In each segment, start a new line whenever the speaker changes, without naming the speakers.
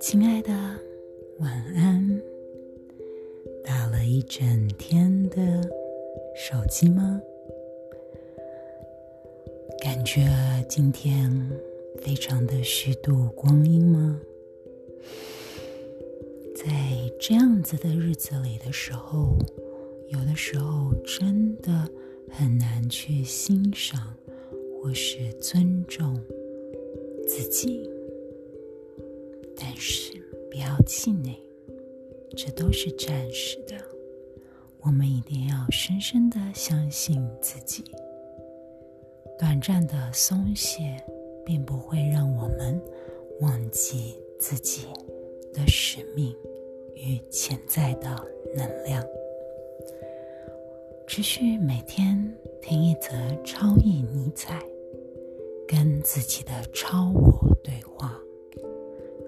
亲爱的，晚安。打了一整天的手机吗？感觉今天非常的虚度光阴吗？在这样子的日子里的时候，有的时候真的很难去欣赏或是尊重自己。但是不要气馁，这都是暂时的。我们一定要深深的相信自己。短暂的松懈，并不会让我们忘记自己的使命与潜在的能量。持续每天听一则超意尼采，跟自己的超我对话。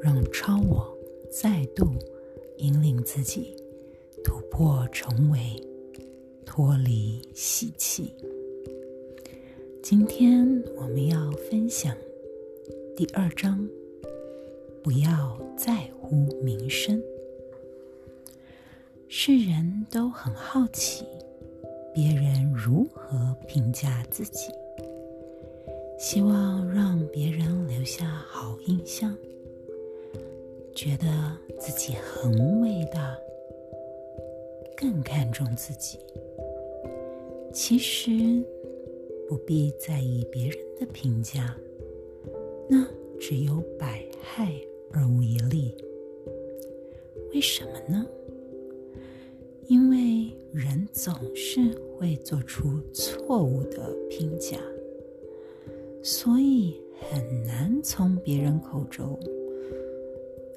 让超我再度引领自己突破重围，脱离习气。今天我们要分享第二章：不要在乎名声。世人都很好奇别人如何评价自己，希望让别人留下好印象。觉得自己很伟大，更看重自己。其实不必在意别人的评价，那只有百害而无一利。为什么呢？因为人总是会做出错误的评价，所以很难从别人口中。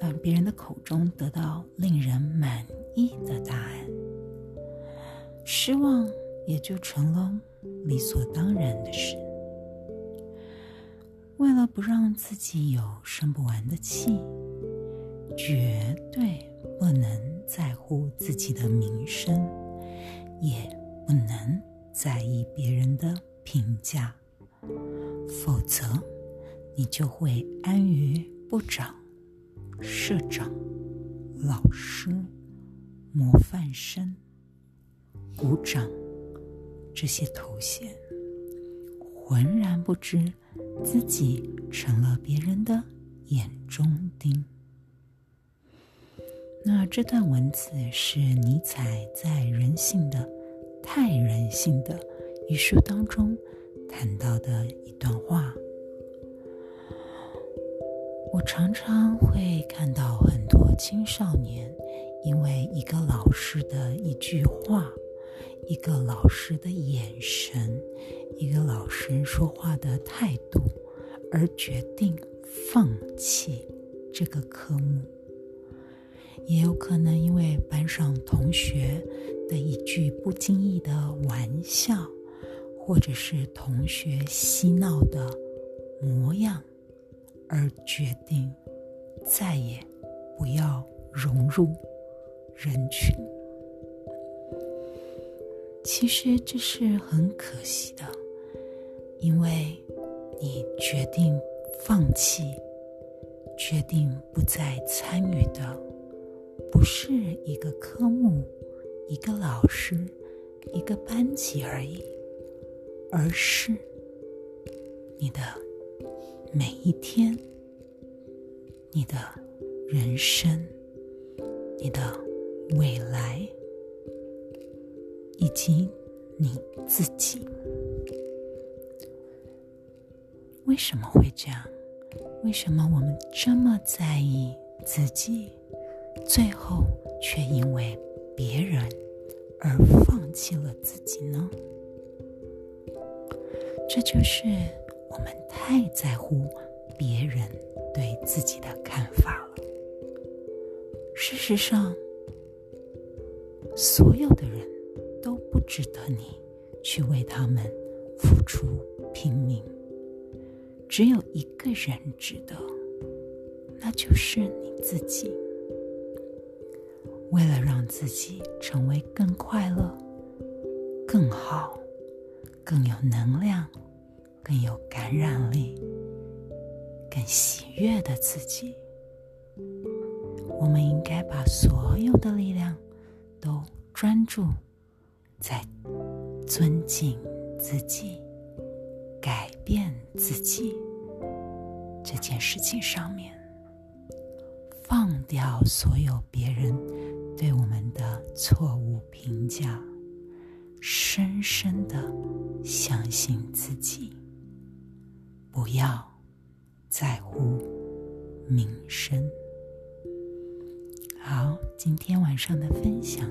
让别人的口中得到令人满意的答案，失望也就成了理所当然的事。为了不让自己有生不完的气，绝对不能在乎自己的名声，也不能在意别人的评价，否则你就会安于部长。社长、老师、模范生、鼓掌，这些头衔，浑然不知自己成了别人的眼中钉。那这段文字是尼采在《人性的太人性的》一书当中谈到的一段话。我常常会看到很多青少年，因为一个老师的一句话、一个老师的眼神、一个老师说话的态度，而决定放弃这个科目。也有可能因为班上同学的一句不经意的玩笑，或者是同学嬉闹的模样。而决定再也不要融入人群，其实这是很可惜的，因为你决定放弃，决定不再参与的，不是一个科目、一个老师、一个班级而已，而是你的。每一天，你的人生、你的未来，以及你自己，为什么会这样？为什么我们这么在意自己，最后却因为别人而放弃了自己呢？这就是。我们太在乎别人对自己的看法了。事实上，所有的人都不值得你去为他们付出拼命。只有一个人值得，那就是你自己。为了让自己成为更快乐、更好、更有能量。更有感染力、更喜悦的自己。我们应该把所有的力量都专注在尊敬自己、改变自己这件事情上面，放掉所有别人对我们的错误评价，深深的相信自己，不要在乎名声。好，今天晚上的分享